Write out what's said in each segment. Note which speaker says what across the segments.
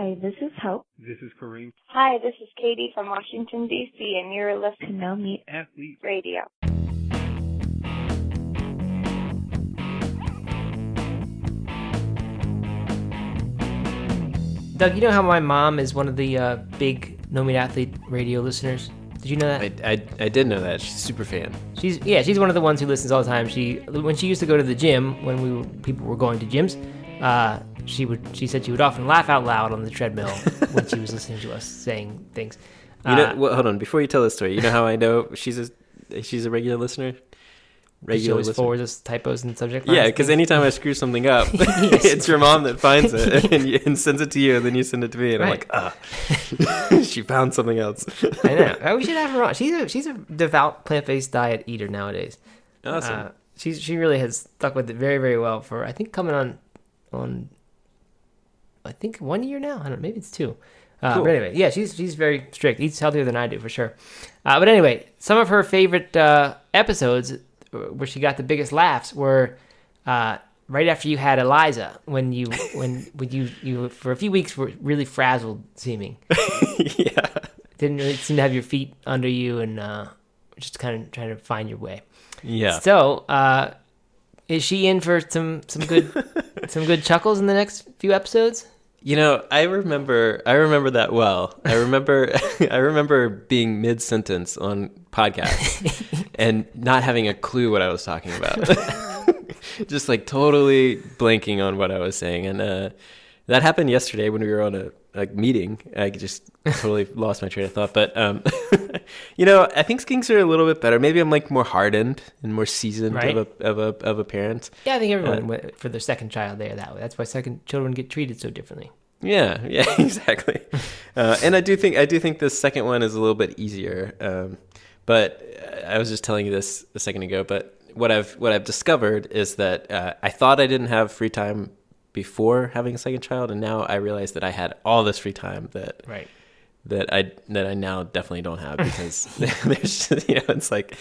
Speaker 1: Hi, this is Hope.
Speaker 2: This is Kareem.
Speaker 3: Hi, this is Katie from Washington, D.C., and you're listening
Speaker 1: to No Meat
Speaker 2: Athlete
Speaker 3: Radio.
Speaker 4: Doug, you know how my mom is one of the uh, big No Meat Athlete radio listeners? Did you know that?
Speaker 5: I, I, I did know that. She's a super fan.
Speaker 4: She's yeah, she's one of the ones who listens all the time. She when she used to go to the gym when we were, people were going to gyms, uh, she would she said she would often laugh out loud on the treadmill when she was listening to us saying things.
Speaker 5: You know, uh, well, hold on. Before you tell the story, you know how I know she's a she's a regular listener
Speaker 4: regular she always listener. forwards us typos and subject lines.
Speaker 5: Yeah, because anytime I screw something up, it's your mom that finds it and, you, and, sends it to you, and then you send it to me, and right. I'm like, ah, she found something else.
Speaker 4: I know. Oh, we should have her on. She's a she's a devout plant based diet eater nowadays.
Speaker 5: Awesome. Uh,
Speaker 4: she's she really has stuck with it very very well for I think coming on on I think one year now. I don't know, maybe it's two. Uh, cool. But anyway, yeah, she's she's very strict. Eats healthier than I do for sure. Uh, but anyway, some of her favorite uh, episodes where she got the biggest laughs were uh, right after you had Eliza when you when when you you for a few weeks were really frazzled seeming.
Speaker 5: yeah,
Speaker 4: didn't really seem to have your feet under you and uh, just kind of trying to find your way.
Speaker 5: Yeah.
Speaker 4: So, uh, is she in for some some good some good chuckles in the next few episodes?
Speaker 5: You know, I remember I remember that well. I remember I remember being mid sentence on podcast and not having a clue what I was talking about. Just like totally blanking on what I was saying. And uh, that happened yesterday when we were on a, a meeting. I just totally lost my train of thought. But um, you know, I think skinks are a little bit better. Maybe I'm like more hardened and more seasoned right? of a of a of a parent.
Speaker 4: Yeah, I think everyone uh, for their second child there that way. That's why second children get treated so differently.
Speaker 5: Yeah, yeah, exactly. uh, and I do think I do think the second one is a little bit easier. Um, but I was just telling you this a second ago. But what I've what I've discovered is that uh, I thought I didn't have free time before having a second child, and now I realize that I had all this free time that
Speaker 4: right.
Speaker 5: that I that I now definitely don't have because there's just, you know it's like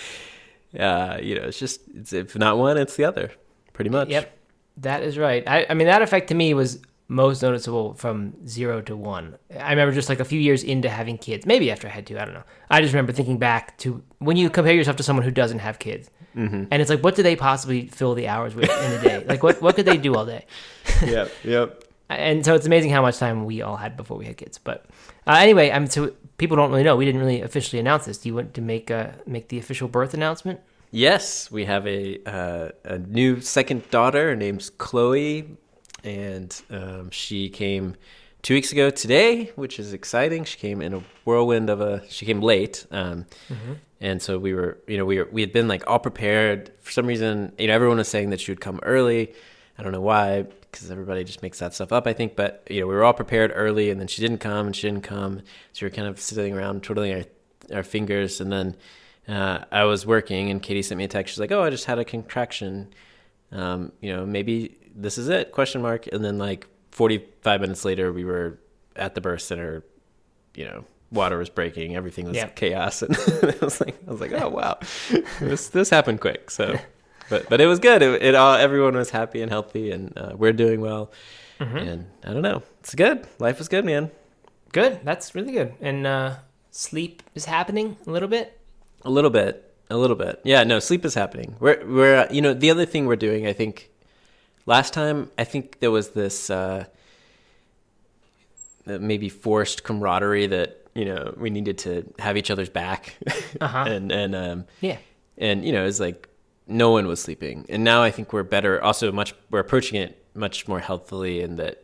Speaker 5: uh, you know it's just it's, if not one, it's the other, pretty much.
Speaker 4: Yep, that is right. I, I mean that effect to me was most noticeable from zero to one. I remember just like a few years into having kids, maybe after I had two, I don't know. I just remember thinking back to when you compare yourself to someone who doesn't have kids. Mm-hmm. And it's like, what do they possibly fill the hours with in a day? like, what, what could they do all day?
Speaker 5: yep, yep.
Speaker 4: and so it's amazing how much time we all had before we had kids. But uh, anyway, I'm so people don't really know. We didn't really officially announce this. Do you want to make uh, make the official birth announcement?
Speaker 5: Yes, we have a uh, a new second daughter. Her name's Chloe and um, she came two weeks ago today, which is exciting. She came in a whirlwind of a. She came late, um, mm-hmm. And so we were, you know, we were we had been like all prepared. For some reason, you know, everyone was saying that she would come early. I don't know why, because everybody just makes that stuff up. I think, but you know, we were all prepared early, and then she didn't come, and she didn't come. So we were kind of sitting around twiddling our our fingers, and then. Uh, I was working and Katie sent me a text. She's like, "Oh, I just had a contraction. Um, you know, maybe this is it question mark and then like 45 minutes later we were at the birth center you know water was breaking everything was yep. chaos and I was like I was like oh wow. This this happened quick so. But but it was good. It, it all everyone was happy and healthy and uh, we're doing well. Mm-hmm. and I don't know. It's good. Life is good man.
Speaker 4: Good. That's really good. And uh, sleep is happening a little bit?
Speaker 5: A little bit. A little bit. Yeah no sleep is happening. We're we're you know the other thing we're doing I think Last time, I think there was this uh, maybe forced camaraderie that you know we needed to have each other's back, uh-huh. and and um,
Speaker 4: yeah,
Speaker 5: and you know it's like no one was sleeping, and now I think we're better. Also, much we're approaching it much more healthily, in that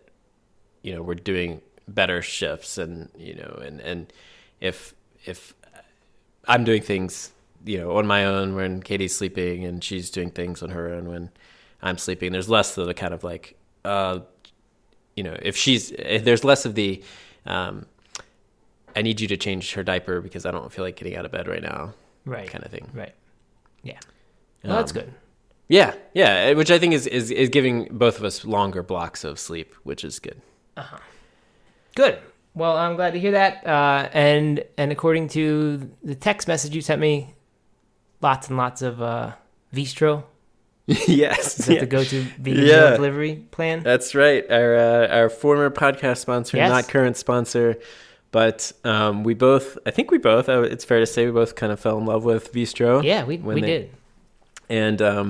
Speaker 5: you know we're doing better shifts, and you know, and and if if I'm doing things you know on my own when Katie's sleeping, and she's doing things on her own when I'm sleeping. There's less of the kind of like, uh, you know, if she's, if there's less of the, um, I need you to change her diaper because I don't feel like getting out of bed right now.
Speaker 4: Right.
Speaker 5: Kind of thing.
Speaker 4: Right. Yeah. Well, um, that's good.
Speaker 5: Yeah. Yeah. Which I think is, is, is giving both of us longer blocks of sleep, which is good.
Speaker 4: Uh-huh. Good. Well, I'm glad to hear that. Uh, and, and according to the text message you sent me, lots and lots of, uh, Veestro
Speaker 5: yes,
Speaker 4: Is that
Speaker 5: yeah.
Speaker 4: the go-to vegan
Speaker 5: Yeah.
Speaker 4: delivery plan?
Speaker 5: That's right. Our uh, our former podcast sponsor,
Speaker 4: Yes.
Speaker 5: not current sponsor, but um, we both. I think we both. Uh, it's fair to say we both kind of fell in love with Veestro.
Speaker 4: yeah, we
Speaker 5: when
Speaker 4: we
Speaker 5: they-
Speaker 4: did.
Speaker 5: and um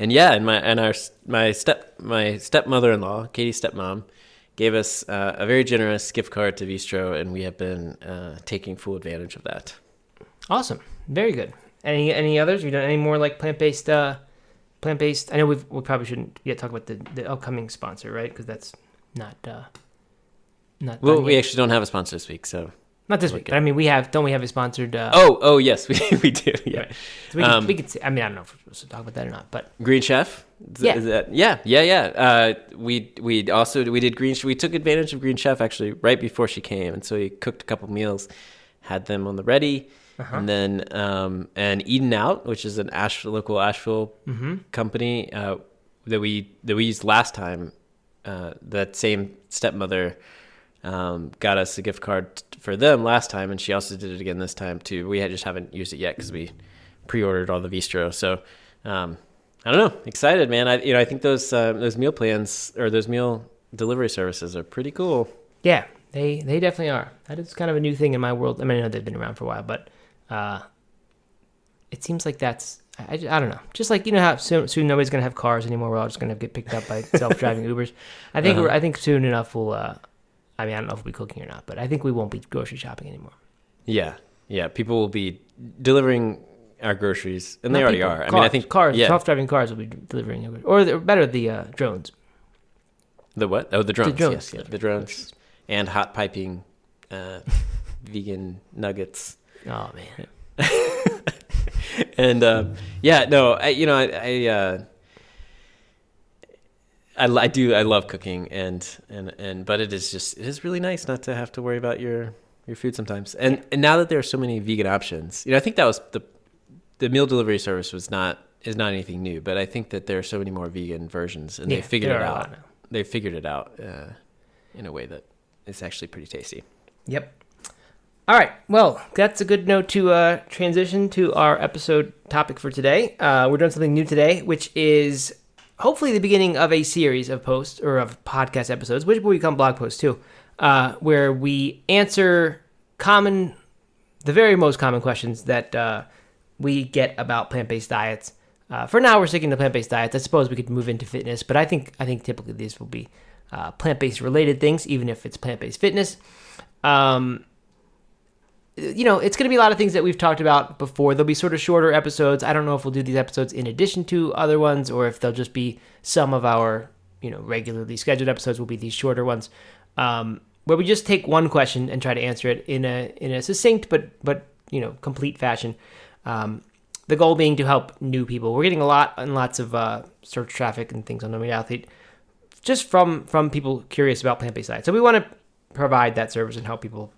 Speaker 5: and yeah and my and our my step my stepmother-in-law katie's stepmom gave us uh, a very generous gift card to Veestro and we have been uh, taking full advantage of that
Speaker 4: Awesome. Very good. Any any others? You done any more like plant based? Uh, plant based. I know we've, we probably shouldn't yet talk about the, the upcoming sponsor, right? Because that's not uh, not
Speaker 5: well we
Speaker 4: yet.
Speaker 5: actually don't have a sponsor this week so
Speaker 4: not this week.
Speaker 5: okay.
Speaker 4: But I mean, we have. Don't we have a sponsored? Uh,
Speaker 5: oh oh yes we, we do yeah
Speaker 4: Right. so we, could,
Speaker 5: um,
Speaker 4: we could. I mean, I don't know if we're supposed to talk about that or not, but
Speaker 5: green chef Is-
Speaker 4: Yeah.
Speaker 5: that- yeah yeah yeah uh we we also we did green Chef we took advantage of green chef actually right before she came and so we cooked a couple meals had them on the ready
Speaker 4: Uh-huh.
Speaker 5: and then um and Eden Out, which is an Ash local Asheville
Speaker 4: mm-hmm.
Speaker 5: company uh, that we that we used last time. Uh, that same stepmother um, got us a gift card for them last time, and she also did it again this time too. We just haven't used it yet because we pre-ordered all the Veestro. So um, I don't know, excited, man. I you know I think those uh, those meal plans or those meal delivery services are pretty cool.
Speaker 4: yeah, they they definitely are. That is kind of a new thing in my world. I mean, I know they've been around for a while, but uh, it seems like that's. I, I, don't know. Just like you know how soon, soon nobody's gonna have cars anymore. We're all just gonna get picked up by self-driving Ubers. I think
Speaker 5: Uh-huh.
Speaker 4: we're, I think soon enough we'll. Uh, I mean, I don't know if we'll be cooking or not, but I think we won't be grocery shopping anymore.
Speaker 5: Yeah, yeah. People will be delivering our groceries, and they already
Speaker 4: people,
Speaker 5: are. I mean, I think
Speaker 4: cars,
Speaker 5: Yeah,
Speaker 4: self-driving cars will be delivering, Ubers. or the, better the uh, drones.
Speaker 5: The what? Oh, the drones.
Speaker 4: drones,
Speaker 5: Yes,
Speaker 4: yeah.
Speaker 5: the drones and hot piping, uh, vegan nuggets,
Speaker 4: Oh man,
Speaker 5: and um, yeah, no, I, you know, I, I, uh, I, I do, I love cooking, and and and, but it is just, it is really nice not to have to worry about your your food sometimes. And and now that there are so many vegan options, you know, I think that was the the meal delivery service was not is not anything new, but I think that there are so many more vegan versions, and
Speaker 4: yeah,
Speaker 5: they figured it out. They figured it out uh, in a way that is actually pretty tasty.
Speaker 4: Yep. All right. Well, that's a good note to uh, transition to our episode topic for today. Uh, we're doing something new today, which is hopefully the beginning of a series of posts or of podcast episodes, which will become blog posts too, uh, where we answer common, the very most common questions that uh, we get about plant-based diets. Uh, for now, we're sticking to plant-based diets. I suppose we could move into fitness, but I think I think typically these will be uh, plant-based related things, even if it's plant-based fitness. Um, you know, it's going to be a lot of things that we've talked about before. There'll be sort of shorter episodes. I don't know if we'll do these episodes in addition to other ones or if they'll just be some of our, you know, regularly scheduled episodes will be these shorter ones. Um, where we just take one question and try to answer it in a in a succinct but but you know complete fashion. Um, the goal being to help new people. We're getting a lot and lots of uh, search traffic and things on the Meat Athlete just from from people curious about plant based diet. So we want to provide that service and help people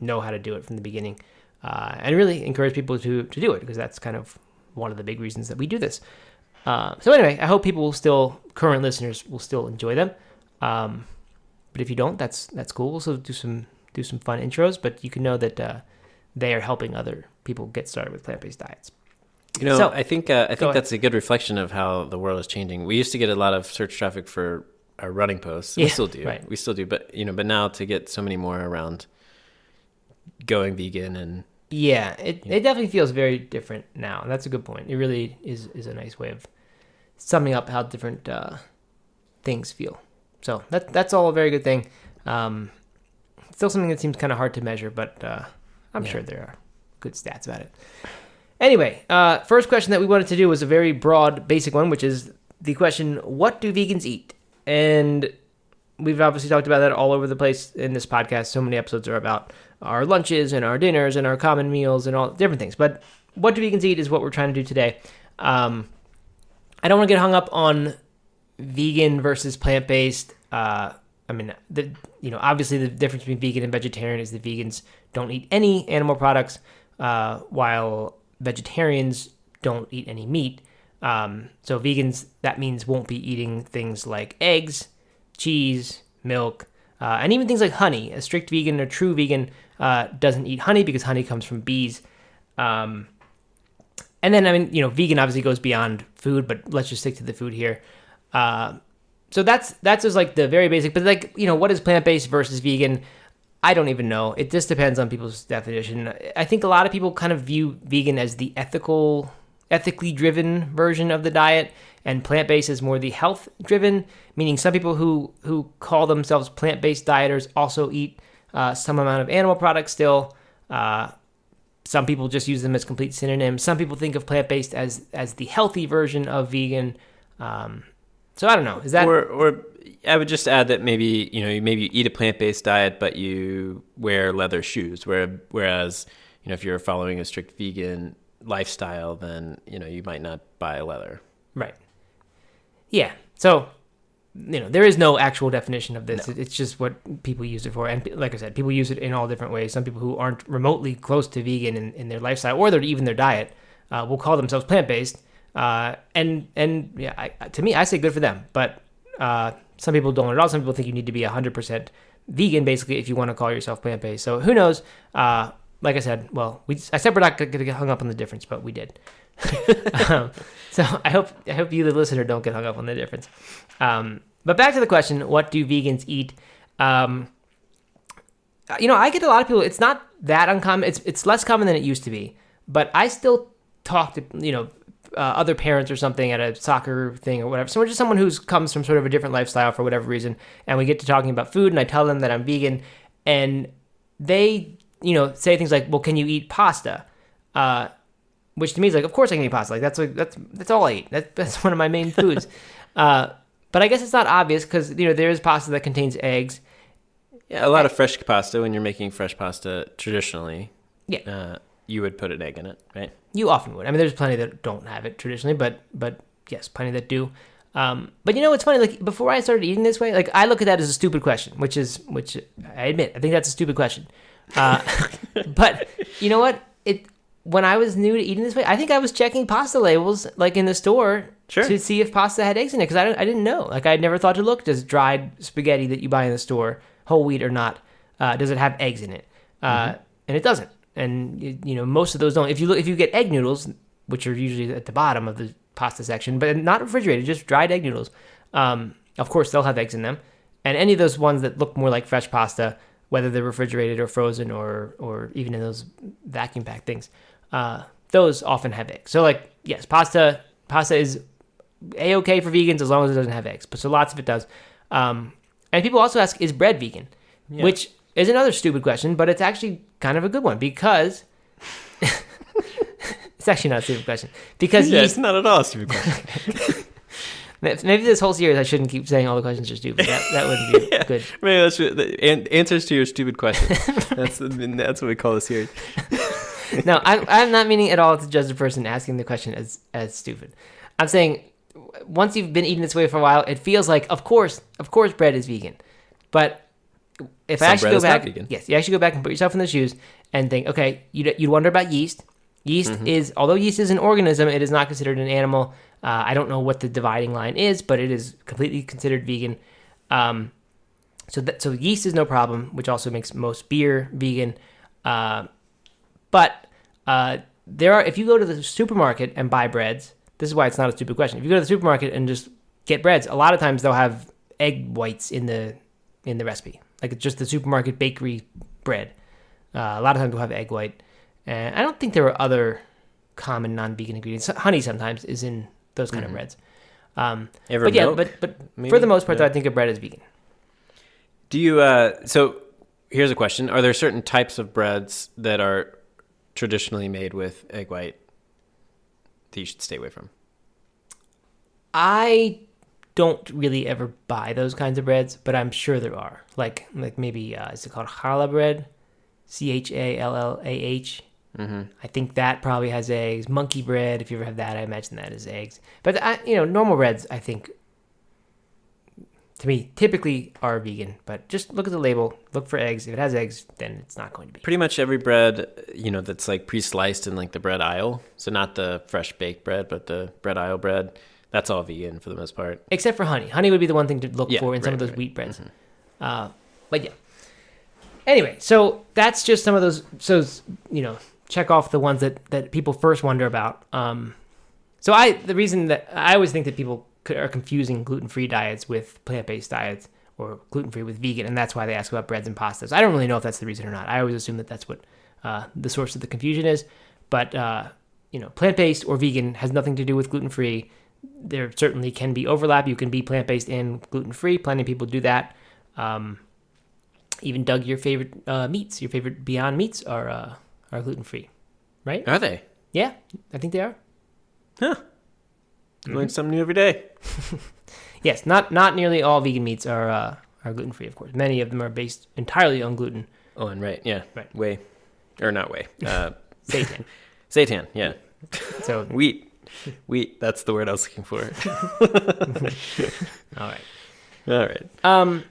Speaker 4: know how to do it from the beginning, uh, and really encourage people to to do it because that's kind of one of the big reasons that we do this. Uh, so anyway, I hope people will still current listeners will still enjoy them. Um, but if you don't, that's that's cool. We'll still do some do some fun intros, but you can know that uh, they are helping other people get started with plant based diets.
Speaker 5: You know,
Speaker 4: So-
Speaker 5: I think uh, I think that's a good reflection of how the world is changing. We used to get a lot of search traffic for our running posts.
Speaker 4: Yeah,
Speaker 5: we still do.
Speaker 4: right.
Speaker 5: We still do, but you know, but now to get so many more around going vegan and
Speaker 4: Yeah, it, it definitely feels very different now. And that's a good point. It really is, is a nice way of summing up how different uh, things feel. So that that's all a very good thing. Um, still something that seems kind of hard to measure, but uh, I'm
Speaker 5: Yeah.
Speaker 4: sure there are good stats about it. Anyway, uh, first question that we wanted to do was a very broad, basic one, which is the question: What do vegans eat? And we've obviously talked about that all over the place in this podcast. So many episodes are about our lunches and our dinners and our common meals and all different things. But what do vegans eat is what we're trying to do today. Um, I don't want to get hung up on vegan versus plant based. Uh, I mean, the you know obviously the difference between vegan and vegetarian is that vegans don't eat any animal products, uh, while vegetarians don't eat any meat. Um, so vegans that means won't be eating things like eggs, cheese, milk, uh, and even things like honey. A strict vegan or true vegan uh, doesn't eat honey because honey comes from bees. Um, and then I mean, you know, vegan obviously goes beyond food, but let's just stick to the food here. Uh, so that's that's just like the very basic. But like, you know, what is plant based versus vegan? I don't even know. It just depends on people's definition. I think a lot of people kind of view vegan as the ethical, ethically driven version of the diet, and plant based is more the health driven. Meaning, some people who who call themselves plant based dieters also eat uh, some amount of animal products still. Uh, some people just use them as complete synonyms. Some people think of plant based as as the healthy version of vegan. Um, so I don't know. Is that
Speaker 5: or or I would just add that maybe you know maybe you eat a plant based diet, but you wear leather shoes. Where whereas you know if you're following a strict vegan lifestyle, then you know you might not buy leather.
Speaker 4: right? Yeah. So you know there is no actual definition of this. It's just what people use it for, and like I said, people use it in all different ways. Some people who aren't remotely close to vegan in, in their lifestyle or their, even their diet uh, will call themselves plant based. Uh, and and yeah, I, to me, I say good for them. But uh, some people don't at all. Some people think you need to be hundred percent vegan, basically, if you want to call yourself plant based. So who knows? Like I said, well, we I said we're not going to get hung up on the difference, but we did. um, so I hope I hope you, the listener, don't get hung up on the difference. Um, but back to the question: What do vegans eat? Um, you know, I get a lot of people. It's not that uncommon. It's it's less common than it used to be. But I still talk to you know uh, other parents or something at a soccer thing or whatever. So just someone who comes from sort of a different lifestyle for whatever reason, and we get to talking about food, and I tell them that I'm vegan, and they you know say things like, "Well, can you eat pasta?" Uh, which to me is like, of course I can eat pasta. Like that's like that's that's all I eat. That, that's one of my main foods. uh, but I guess it's not obvious because you know there is pasta that contains eggs.
Speaker 5: Yeah, a lot of fresh pasta when you're making fresh pasta traditionally.
Speaker 4: Yeah.
Speaker 5: Uh, you would put an egg in it, right?
Speaker 4: You often would. I mean, there's plenty that don't have it traditionally, but but yes, plenty that do. Um, but you know, it's funny. Like before I started eating this way, like I look at that as a stupid question, which is which I admit I think that's a stupid question. Uh, but you know what? It when I was new to eating this way, I think I was checking pasta labels like in the store
Speaker 5: Sure.
Speaker 4: to see if pasta had eggs in it because I, I didn't know. Like I had never thought to look does dried spaghetti that you buy in the store, whole wheat or not, uh, does it have eggs in it? Uh, and it doesn't. And you, you know most of those don't. If you look, if you get egg noodles, which are usually at the bottom of the pasta section, but not refrigerated, just dried egg noodles. Um, of course, they'll have eggs in them. And any of those ones that look more like fresh pasta, whether they're refrigerated or frozen or or even in those vacuum packed things, uh, those often have eggs. So like yes, pasta pasta is a okay for vegans as long as it doesn't have eggs. But so lots of it does. Um, and people also ask, is bread vegan? Which is another stupid question, but it's actually kind of a good one because it's actually not a stupid question because
Speaker 5: Yeah,
Speaker 4: yeast
Speaker 5: it's not at all a stupid question.
Speaker 4: Maybe this whole series I shouldn't keep saying all the questions are stupid. That, that wouldn't be good.
Speaker 5: Maybe that's an- answers to your stupid questions. that's that's what we call the series.
Speaker 4: No, I'm, I'm not meaning at all to judge the person asking the question as as stupid. I'm saying once you've been eating this way for a while, it feels like, of course, of course, bread is vegan. But if I
Speaker 5: Some
Speaker 4: actually go back,
Speaker 5: vegan.
Speaker 4: yes, you actually go back and put yourself in the shoes and think, okay, you you wonder about yeast. Yeast
Speaker 5: Mm-hmm.
Speaker 4: is, although yeast is an organism, it is not considered an animal. Uh, I don't know what the dividing line is, but it is completely considered vegan. Um, so that so yeast is no problem, which also makes most beer vegan. Uh, but uh, there are if you go to the supermarket and buy breads, this is why it's not a stupid question. If you go to the supermarket and just get breads, a lot of times they'll have egg whites in the in the recipe, like it's just the supermarket bakery bread. Uh, a lot of times we'll have egg white, and I don't think there are other common non-vegan ingredients. Honey sometimes is in those kind of breads. Um,
Speaker 5: Ever
Speaker 4: but yeah,
Speaker 5: milk,
Speaker 4: but but for the most part, though, I think a bread is vegan.
Speaker 5: Do you? Uh, so here's a question: Are there certain types of breads that are traditionally made with egg white that you should stay away from?
Speaker 4: I don't really ever buy those kinds of breads, but I'm sure there are. Like like maybe uh, is it called challah bread? C H A L L A H.
Speaker 5: Mm-hmm.
Speaker 4: I think that probably has eggs. Monkey bread, if you ever have that, I imagine that is eggs. But I, you know, normal breads, I think, to me, typically are vegan. But just look at the label, look for eggs. If it has eggs, then it's not going to be.
Speaker 5: Pretty much every bread, you know, that's like pre-sliced in like the bread aisle. So not the fresh baked bread, but the bread aisle bread. That's all vegan for the most part.
Speaker 4: except for honey. Honey would be the one thing to look
Speaker 5: Yeah,
Speaker 4: for in some of those
Speaker 5: right.
Speaker 4: wheat breads. Uh, but yeah. Anyway, so that's just some of those. So you know, check off the ones that that people first wonder about. Um, so I the reason that I always think that people are confusing gluten free diets with plant based diets or gluten free with vegan, and that's why they ask about breads and pastas. I don't really know if that's the reason or not. I always assume that that's what uh, the source of the confusion is. But uh, you know, plant based or vegan has nothing to do with gluten free. There certainly can be overlap. You can be plant based and gluten free. Plenty of people do that. Um, even Doug, your favorite uh, meats, your favorite Beyond meats are uh, are gluten free, right?
Speaker 5: Are they?
Speaker 4: Yeah, I think they are.
Speaker 5: Huh. Learn something new every day.
Speaker 4: Yes, not not nearly all vegan meats are uh, are gluten free. Of course, many of them are based entirely on gluten.
Speaker 5: Oh, and right, yeah,
Speaker 4: Right.
Speaker 5: Whey, or not whey. Uh,
Speaker 4: Seitan.
Speaker 5: seitan, yeah.
Speaker 4: so
Speaker 5: Wheat, wheat. That's the word I was looking for.
Speaker 4: all right.
Speaker 5: All right.
Speaker 4: Um,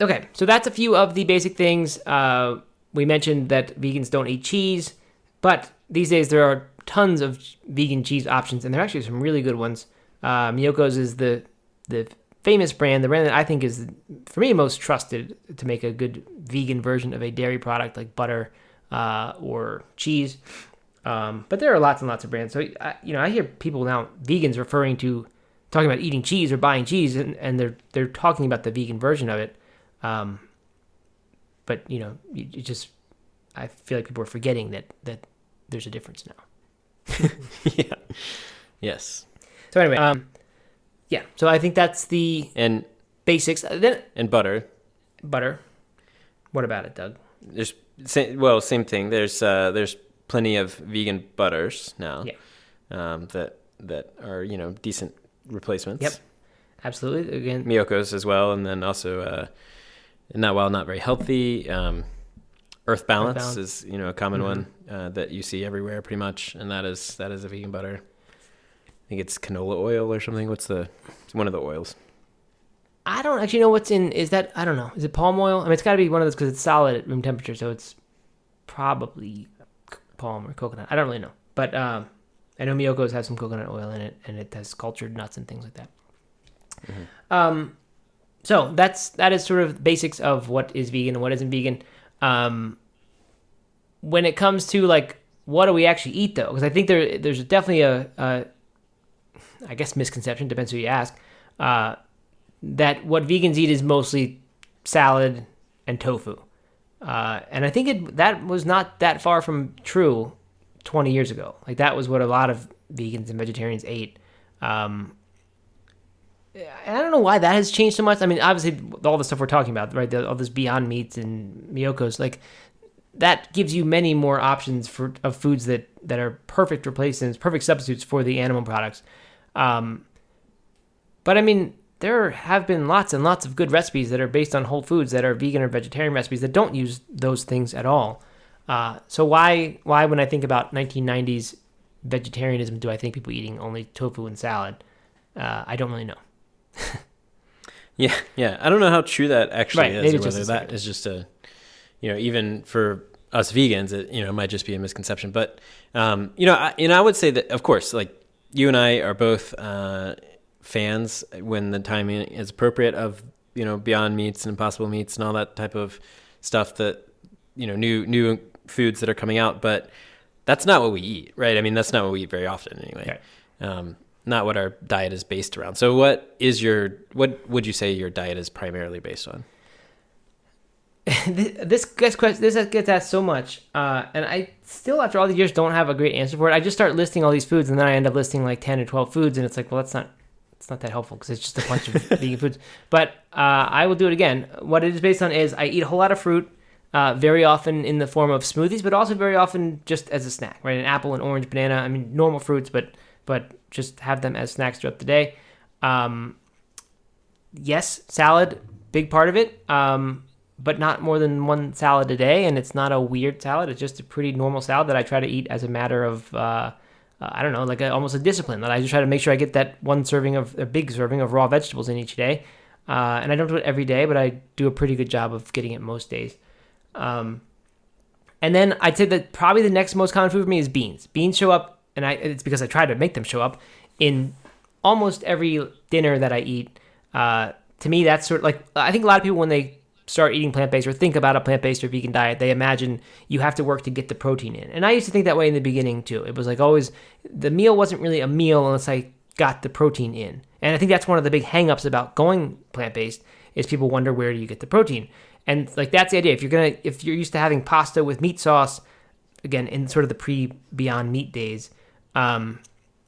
Speaker 4: okay, so that's a few of the basic things. Uh, we mentioned that vegans don't eat cheese, but these days there are tons of vegan cheese options, and there are actually some really good ones. Uh, Miyoko's is the the famous brand, the brand that I think is for me most trusted to make a good vegan version of a dairy product like butter uh, or cheese. Um, but there are lots and lots of brands. So I, you know, I hear people now vegans referring to talking about eating cheese or buying cheese, and, and they're they're talking about the vegan version of it. Um, but you know, you, you just I feel like people are forgetting that that there's a difference now.
Speaker 5: yeah. Yes.
Speaker 4: So anyway, um, yeah. So I think that's the
Speaker 5: And
Speaker 4: basics. Uh, Then
Speaker 5: and butter.
Speaker 4: butter. What about it, Doug?
Speaker 5: There's well, same thing. There's uh, there's plenty of vegan butters now.
Speaker 4: Yeah.
Speaker 5: Um, that that are you know decent replacements.
Speaker 4: Yep. Absolutely. Again,
Speaker 5: Miyoko's as well, and then also uh, not while not very healthy. Um, Earth Balance,
Speaker 4: Balance.
Speaker 5: is you know a common
Speaker 4: Mhm.
Speaker 5: one uh, that you see everywhere pretty much, and that is that is a vegan butter. I think it's canola oil or something. What's the it's one of the oils?
Speaker 4: I don't actually know what's in. Is that I don't know. Is it palm oil? I mean, it's got to be one of those because it's solid at room temperature, so it's probably palm or coconut. I don't really know, but um, I know Miyoko's has some coconut oil in it, and it has cultured nuts and things like that. Um, so that's that is sort of the basics of what is vegan and what isn't vegan. Um, when it comes to like what do we actually eat though, because I think there there's definitely a, a I guess misconception depends who you ask. Uh, that what vegans eat is mostly salad and tofu. Uh, and I think it that was not that far from true 20 years ago. Like that was what a lot of vegans and vegetarians ate. Um, I don't know why that has changed so much. I mean, obviously, all the stuff we're talking about, right? All this Beyond Meats and Miyoko's, like that gives you many more options for of foods that that are perfect replacements, perfect substitutes for the animal products. Um, but I mean, there have been lots and lots of good recipes that are based on whole foods that are vegan or vegetarian recipes that don't use those things at all. Uh, so why why when I think about 1990s vegetarianism do I think people eating only tofu and salad? Uh, I don't really know.
Speaker 5: Yeah, yeah. I don't know how true that actually
Speaker 4: Right,
Speaker 5: is, or whether that is just a, you know, even for us vegans, it you know might just be a misconception. But um, you know, I, and I would say that of course, like you and I are both uh, fans when the timing is appropriate of you know Beyond Meats and Impossible Meats and all that type of stuff that you know new new foods that are coming out. But that's not what we eat, right? I mean, that's not what we eat very often anyway. Um, not what our diet is based around. So, what is your what would you say your diet is primarily based on?
Speaker 4: this gets this gets asked so much, uh, and I still, after all these years, don't have a great answer for it. I just start listing all these foods, and then I end up listing like ten or twelve foods, and it's like, well, that's not it's not that helpful because it's just a bunch of vegan foods. But uh, I will do it again. What it is based on is I eat a whole lot of fruit, uh, very often in the form of smoothies, but also very often just as a snack. Right, an apple, an orange, banana. I mean, normal fruits, but but just have them as snacks throughout the day. Um, yes, salad, big part of it. Um, but not more than one salad a day, and it's not a weird salad. It's just a pretty normal salad that I try to eat as a matter of, uh, uh, I don't know, like a, almost a discipline. That I just try to make sure I get that one serving of a big serving of raw vegetables in each day, uh, and I don't do it every day, but I do a pretty good job of getting it most days. Um, and then I'd say that probably the next most common food for me is beans. Beans show up, and I it's because I try to make them show up in almost every dinner that I eat. Uh, to me, that's sort of like I think a lot of people when they start eating plant based or think about a plant based or vegan diet, they imagine you have to work to get the protein in. And I used to think that way in the beginning too. It was like always the meal wasn't really a meal unless I got the protein in. And I think that's one of the big hangups about going plant based is people wonder where do you get the protein. And like that's the idea. If you're gonna if you're used to having pasta with meat sauce, again in sort of the pre Beyond Meat days, um,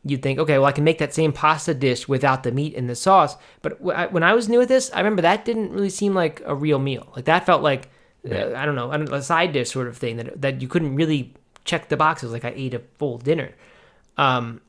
Speaker 4: you'd think, okay, well I can make that same pasta dish without the meat and the sauce. But when I was new at this, I remember that didn't really seem like a real meal. Like that felt like uh, I don't know a side dish sort of thing that that you couldn't really check the boxes like I ate a full dinner. Um,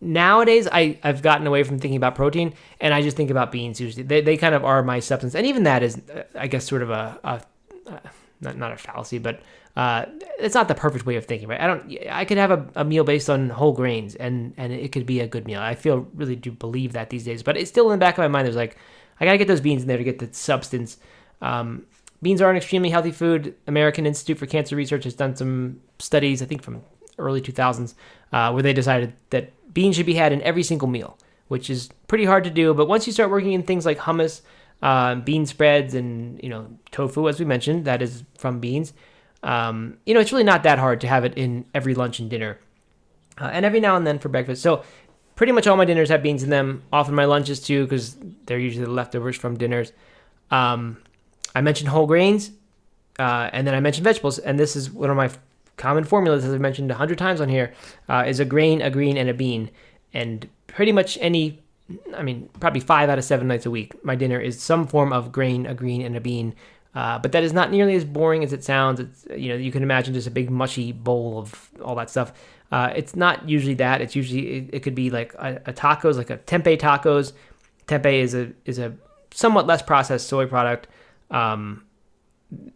Speaker 4: nowadays I, I've gotten away from thinking about protein and I just think about beans usually. They, they kind of are my substance. And even that is, uh, I guess, sort of a, a, a not, not a fallacy, but uh, it's not the perfect way of thinking, right? I don't, I could have a, a, meal based on whole grains and, and it could be a good meal. I feel really do believe that these days, but it's still in the back of my mind. There's like, I got to get those beans in there to get the substance. Um, beans are an extremely healthy food. American Institute for Cancer Research has done some studies, I think from early 2000s, uh, where they decided that beans should be had in every single meal, which is pretty hard to do. But once you start working in things like hummus, uh, bean spreads, and you know tofu, as we mentioned, that is from beans. Um, you know, it's really not that hard to have it in every lunch and dinner, uh, and every now and then for breakfast. So pretty much all my dinners have beans in them. Often my lunches too, because they're usually the leftovers from dinners. Um, I mentioned whole grains, uh, and then I mentioned vegetables, and this is one of my common formulas, as I've mentioned a hundred times on here, uh, is a grain, a green, and a bean. And pretty much any, I mean, probably five out of seven nights a week, my dinner is some form of grain, a green, and a bean. Uh, but that is not nearly as boring as it sounds. It's you know you can imagine just a big mushy bowl of all that stuff. Uh, it's not usually that. It's usually it, it could be like a, a, tacos, like a tempeh tacos. Tempeh is a is a somewhat less processed soy product, um,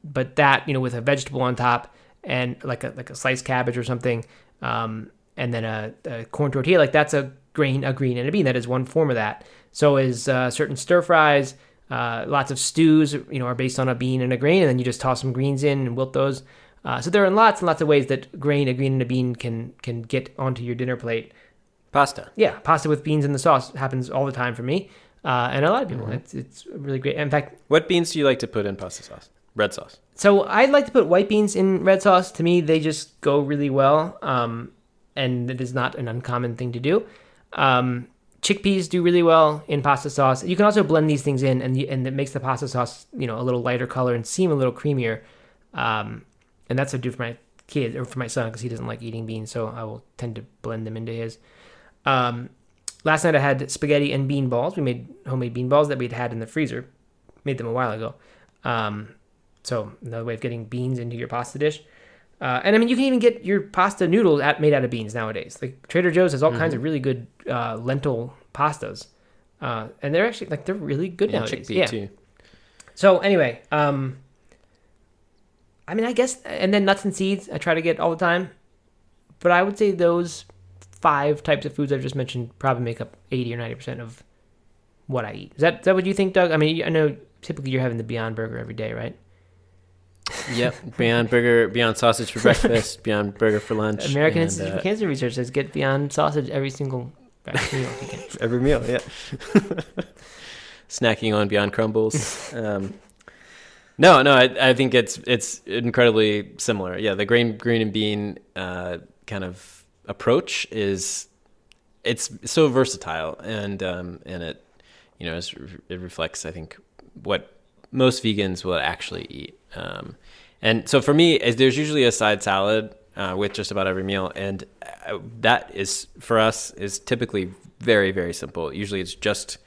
Speaker 4: but that you know with a vegetable on top and like a like a sliced cabbage or something, um, and then a, a, corn tortilla. Like that's a grain, a green, and a bean. That is one form of that. So is uh, certain stir fries. Uh, lots of stews, you know, are based on a bean and a grain, and then you just toss some greens in and wilt those. Uh, so there are lots and lots of ways that grain, a green, and a bean can can get onto your dinner plate.
Speaker 5: Pasta.
Speaker 4: Yeah, pasta with beans in the sauce happens all the time for me, uh, and a lot of people. Mm-hmm. It's it's really great. In fact,
Speaker 5: what beans do you like to put in pasta sauce? Red sauce.
Speaker 4: So I'd like to put white beans in red sauce. To me, they just go really well, um, and it is not an uncommon thing to do. Um, chickpeas do really well in pasta sauce. You can also blend these things in, and and it makes the pasta sauce you know a little lighter color and seem a little creamier. Um, and that's what I do for my kid or for my son because he doesn't like eating beans, so I will tend to blend them into his. Um, last night I had spaghetti and bean balls. We made homemade bean balls that we'd had in the freezer. Made them a while ago. Um, so another way of getting beans into your pasta dish. Uh, and I mean, you can even get your pasta noodles at, made out of beans nowadays. Like Trader Joe's has all mm-hmm. kinds of really good uh, lentil pastas, uh, and they're actually like they're really good yeah, nowadays. yeah. Too. So anyway, um, I mean, I guess, and then nuts and seeds I try to get all the time, but I would say those five types of foods I've just mentioned probably make up eighty or ninety percent of what I eat. Is that is that what you think, Doug? I mean, I know typically you're having the Beyond Burger every day, right?
Speaker 5: Yep, Beyond Burger, Beyond Sausage for breakfast, Beyond Burger for lunch.
Speaker 4: American and, Institute uh, for Cancer Research says get Beyond Sausage every single meal.
Speaker 5: every meal, yeah. Snacking on Beyond Crumbles. Um, no, no, I, I, think it's it's incredibly similar. Yeah, the grain, green and bean uh, kind of approach is it's so versatile and um, and it you know it reflects I think what most vegans will actually eat. Um, and so for me, there's usually a side salad uh, with just about every meal, and uh, that is for us is typically very very simple. Usually it's just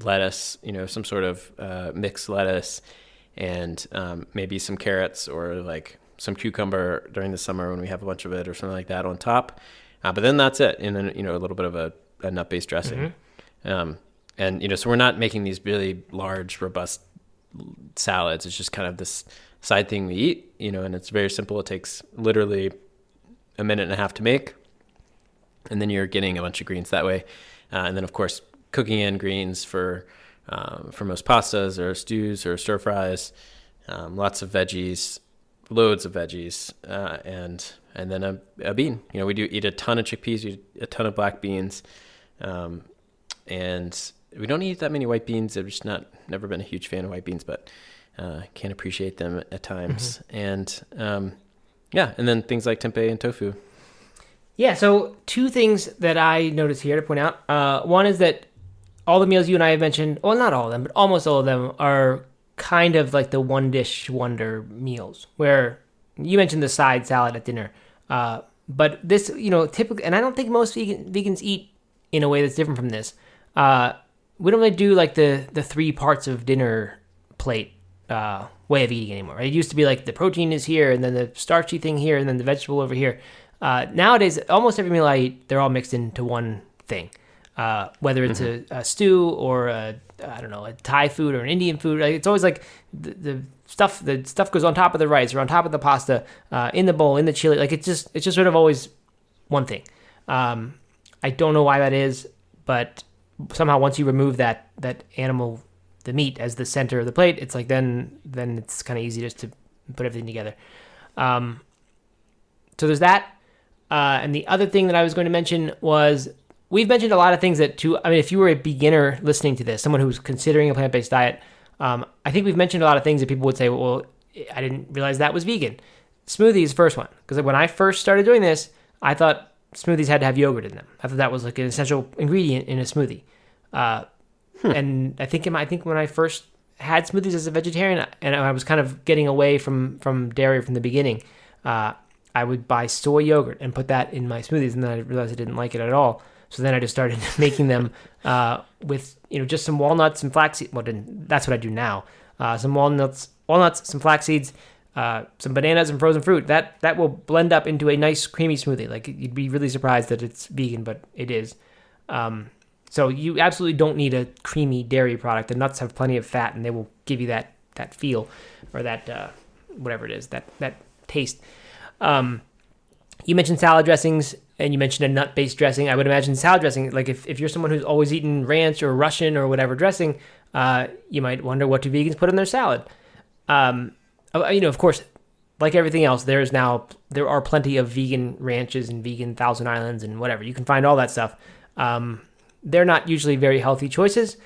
Speaker 5: lettuce, you know, some sort of uh, mixed lettuce, and um, maybe some carrots or like some cucumber during the summer when we have a bunch of it or something like that on top. Uh, but then that's it, and then you know a little bit of a, a nut based dressing. Mm-hmm. Um, and you know, so we're not making these really large, robust salads. It's just kind of this side thing we eat, you know, and it's very simple. It takes literally a minute and a half to make, and then you're getting a bunch of greens that way. Uh, and then, of course, cooking in greens for um, for most pastas or stews or stir fries. Um, lots of veggies, loads of veggies, uh, and and then a, a, bean. You know, we do eat a ton of chickpeas, we eat a ton of black beans, um, and we don't eat that many white beans. I've just not never been a huge fan of white beans, but uh, can appreciate them at times.
Speaker 4: Mm-hmm.
Speaker 5: And um, yeah, and then things like tempeh and tofu.
Speaker 4: Yeah, so two things that I noticed here to point out. Uh, one is that all the meals you and I have mentioned, well, not all of them, but almost all of them are kind of like the one dish wonder meals, where you mentioned the side salad at dinner. Uh, but this, you know, typically, and I don't think most vegan, vegans eat in a way that's different from this. Uh, we don't really do like the the three parts of dinner plate uh, way of eating anymore. Right? It used to be like the protein is here, and then the starchy thing here, and then the vegetable over here. Uh, nowadays, almost every meal I eat, they're all mixed into one thing. Uh, whether it's a, a stew or a I don't know a Thai food or an Indian food, like, it's always like the, the stuff the stuff goes on top of the rice or on top of the pasta uh, in the bowl in the chili. Like it's just it's just sort of always one thing. Um, I don't know why that is, but somehow once you remove that that animal the meat as the center of the plate, it's like then then it's kind of easy just to put everything together. Um, so there's that. Uh, and the other thing that I was going to mention was we've mentioned a lot of things that to I mean if you were a beginner listening to this, someone who's considering a plant-based diet, um, I think we've mentioned a lot of things that people would say, well, I didn't realize that was vegan. Smoothies first one because when I first started doing this, I thought smoothies had to have yogurt in them. I thought that was like an essential ingredient in a smoothie. Uh, And I think in my, I think when I first had smoothies as a vegetarian, and I was kind of getting away from from dairy from the beginning, uh, I would buy soy yogurt and put that in my smoothies, and then I realized I didn't like it at all. So then I just started making them uh, with you know just some walnuts and flaxseed. Well, then that's what I do now. Uh, some walnuts, walnuts, some flax seeds, uh, some bananas, and frozen fruit. That that will blend up into a nice creamy smoothie. Like you'd be really surprised that it's vegan, but it is. Um, so you absolutely don't need a creamy dairy product. The nuts have plenty of fat, and they will give you that that feel or that uh, whatever it is that that taste. Um, you mentioned salad dressings and you mentioned a nut based dressing. I would imagine salad dressing, like if, if you're someone who's always eaten ranch or Russian or whatever dressing, uh, you might wonder what do vegans put in their salad. Um, uh, you know, of course, like everything else, there's now there are plenty of vegan ranches and vegan Thousand Islands and whatever. You can find all that stuff. Um, they're not usually very healthy choices.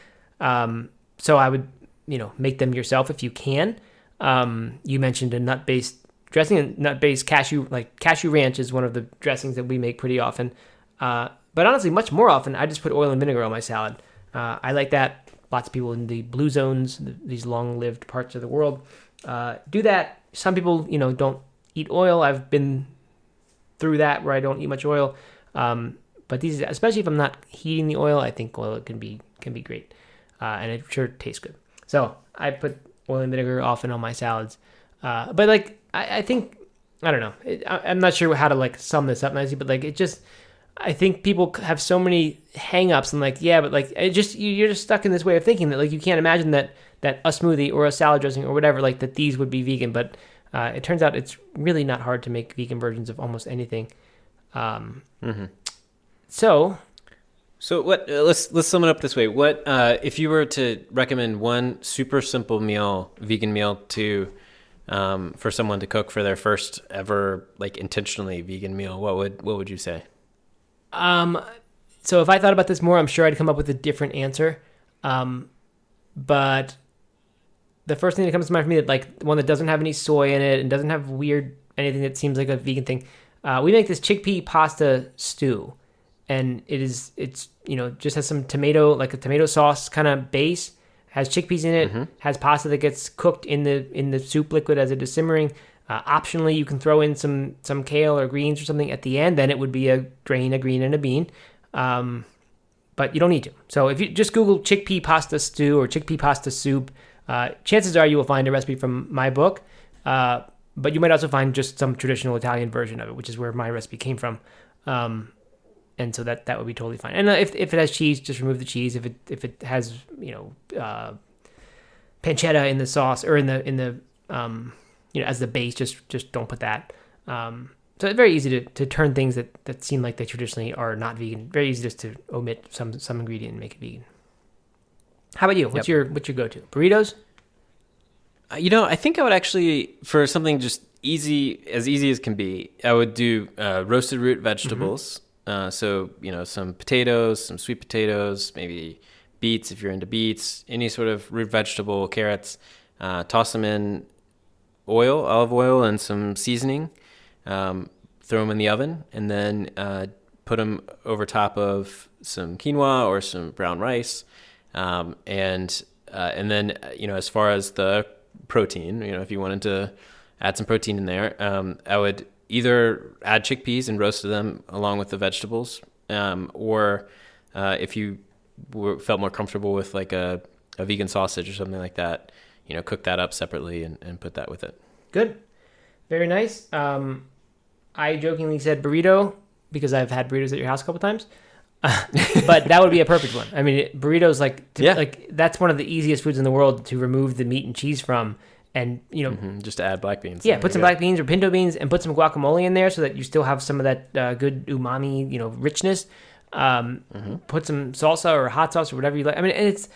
Speaker 4: Um, so I would, you know, make them yourself if you can. Um, you mentioned a nut based dressing, and nut based cashew, like cashew ranch is one of the dressings that we make pretty often. Uh, but honestly, much more often, I just put oil and vinegar on my salad. Uh, I like that. Lots of people in the blue zones, th- these long lived parts of the world, uh, do that. Some people, you know, don't eat oil. I've been through that where I don't eat much oil. Um, but these, especially if I'm not heating the oil, I think oil can be can be great, uh, and it sure tastes good. So I put oil and vinegar often on my salads. Uh, but like I, I think I don't know. It, I, I'm not sure how to like sum this up nicely, but like it just I think people have so many hangups and like yeah, but like it just you, you're just stuck in this way of thinking that like you can't imagine that that a smoothie or a salad dressing or whatever like that these would be vegan, but uh, it turns out it's really not hard to make vegan versions of almost anything. Um, So
Speaker 5: So what? Uh, let's let's sum it up this way. What uh, if you were to recommend one super simple meal, vegan meal to um, for someone to cook for their first ever like intentionally vegan meal? What would what would you say?
Speaker 4: Um, so if I thought about this more, I'm sure I'd come up with a different answer. Um, but the first thing that comes to mind for me, that like one that doesn't have any soy in it and doesn't have weird anything that seems like a vegan thing. Uh, we make this chickpea pasta stew, and it is it's you know just has some tomato like a tomato sauce kind of base, has chickpeas in it, has pasta that gets cooked in the in the soup liquid as it is simmering. Uh, optionally, you can throw in some some kale or greens or something at the end. Then it would be a grain, a green, and a bean. Um, but you don't need to. So if you just Google chickpea pasta stew or chickpea pasta soup, uh, chances are you will find a recipe from my book. Uh, but you might also find just some traditional Italian version of it, which is where my recipe came from. Um, and so that that would be totally fine. And uh, if, if it has cheese, just remove the cheese. If it if it has you know uh, pancetta in the sauce or in the in the um, you know as the base, just just don't put that. Um, so it's very easy to, to turn things that, that seem like they traditionally are not vegan. Very easy just to omit some some ingredient and make it vegan. How about you? What's
Speaker 5: Yep.
Speaker 4: your what's your go to? Burritos?
Speaker 5: Uh, you know, I think I would actually for something just easy as easy as can be. I would do uh, roasted root vegetables. Uh, so you know, some potatoes, some sweet potatoes, maybe beets if you're into beets, any sort of root vegetable, carrots. Uh, toss them in oil, olive oil, and some seasoning. Um, throw them in the oven, and then uh, put them over top of some quinoa or some brown rice, um, and uh, and then you know as far as the protein, you know if you wanted to add some protein in there, um, I would either add chickpeas and roast them along with the vegetables, um, or uh, if you were, felt more comfortable with like a, a vegan sausage or something like that, you know, cook that up separately and, and put that with it.
Speaker 4: Good. Very nice. Um, I jokingly said burrito because I've had burritos at your house a couple times. but that would be a perfect one. I mean, burritos like to,
Speaker 5: Yeah.
Speaker 4: like that's one of the easiest foods in the world to remove the meat and cheese from, and you know,
Speaker 5: Mhm, Just to add black beans.
Speaker 4: yeah, put some
Speaker 5: go.
Speaker 4: black beans or pinto beans and put some guacamole in there so that you still have some of that uh, good umami, you know, richness. Um, Put some salsa or hot sauce or whatever you like. I mean, and it's,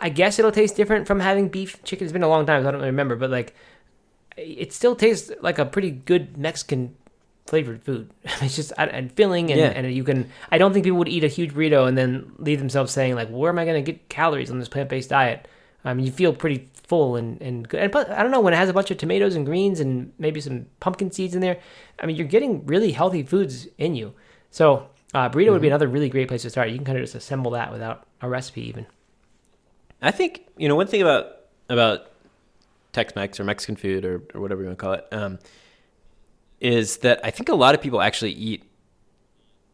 Speaker 4: I guess it'll taste different from having beef chicken. It's been a long time, so I don't really remember, but like, it still tastes like a pretty good Mexican flavored food. It's just and- and filling, and,
Speaker 5: Yeah.
Speaker 4: and you can. I don't think people would eat a huge burrito and then leave themselves saying like, "Where am I going to get calories on this plant based diet?" I mean, you feel pretty full and and good. And but I don't know when it has a bunch of tomatoes and greens and maybe some pumpkin seeds in there. I mean, you're getting really healthy foods in you. So uh, burrito would be another really great place to start. You can kind of just assemble that without a recipe even.
Speaker 5: I think you know one thing about about Tex-Mex or Mexican food or, or whatever you want to call it um, is that I think a lot of people actually eat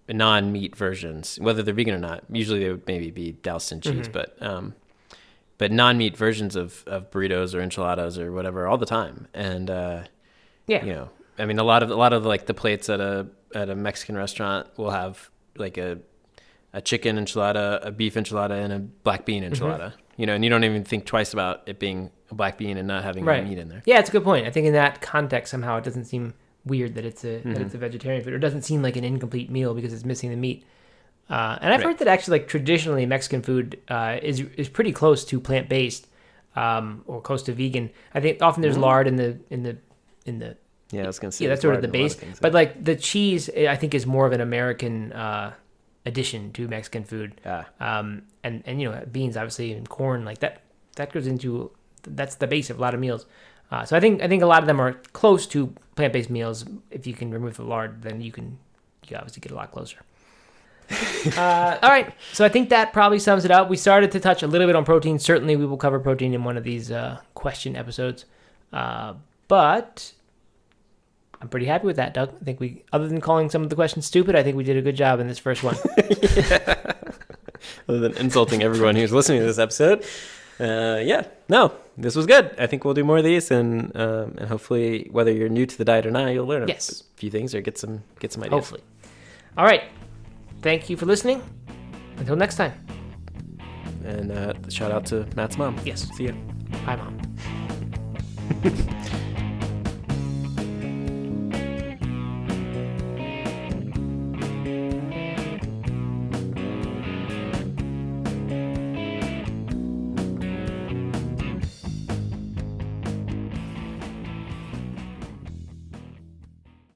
Speaker 5: non-meat versions, whether they're vegan or not. Usually they would maybe be doused in cheese, but um, but non-meat versions of, of burritos or enchiladas or whatever all the time. And uh,
Speaker 4: Yeah.
Speaker 5: you know, I mean, a lot of a lot of like the plates at a at a Mexican restaurant will have like a a chicken enchilada, a beef enchilada, and a black bean
Speaker 4: Mm-hmm.
Speaker 5: enchilada. You know, and you don't even think twice about it being a black bean and not having
Speaker 4: Right.
Speaker 5: meat in there.
Speaker 4: Yeah, it's a good point. I think in that context, somehow it doesn't seem weird that it's a
Speaker 5: Mm-hmm.
Speaker 4: it's a vegetarian food. Or it doesn't seem like an incomplete meal because it's missing the meat. Uh, and I've
Speaker 5: Right.
Speaker 4: heard that actually, like traditionally, Mexican food uh, is is pretty close to plant based um, or close to vegan. I think often there's lard in the in the in the
Speaker 5: Yeah, I was gonna say
Speaker 4: yeah that's sort of the base.
Speaker 5: things,
Speaker 4: but like the cheese, eh, I think is more of an American uh, addition to Mexican food. um, and and you know beans obviously and corn like that that goes into that's the base of a lot of meals. Uh, so I think I think a lot of them are close to plant based meals. If you can remove the lard, then you can you obviously get a lot closer. Uh, all right, so I think that probably sums it up. We started to touch a little bit on protein. Certainly, we will cover protein in one of these uh, question episodes. Uh, but I'm pretty happy with that, Doug. I think we, other than calling some of the questions stupid, I think we did a good job in this first one.
Speaker 5: Other than insulting everyone who's listening to this episode, uh, yeah, no, this was good. I think we'll do more of these, and um, and hopefully, whether you're new to the diet or not, you'll learn a few things or get some get some ideas.
Speaker 4: Hopefully. All right. Thank you for listening. Until next time.
Speaker 5: And uh, shout out to Matt's mom.
Speaker 4: Yes.
Speaker 5: See ya.
Speaker 4: Bye, Mom.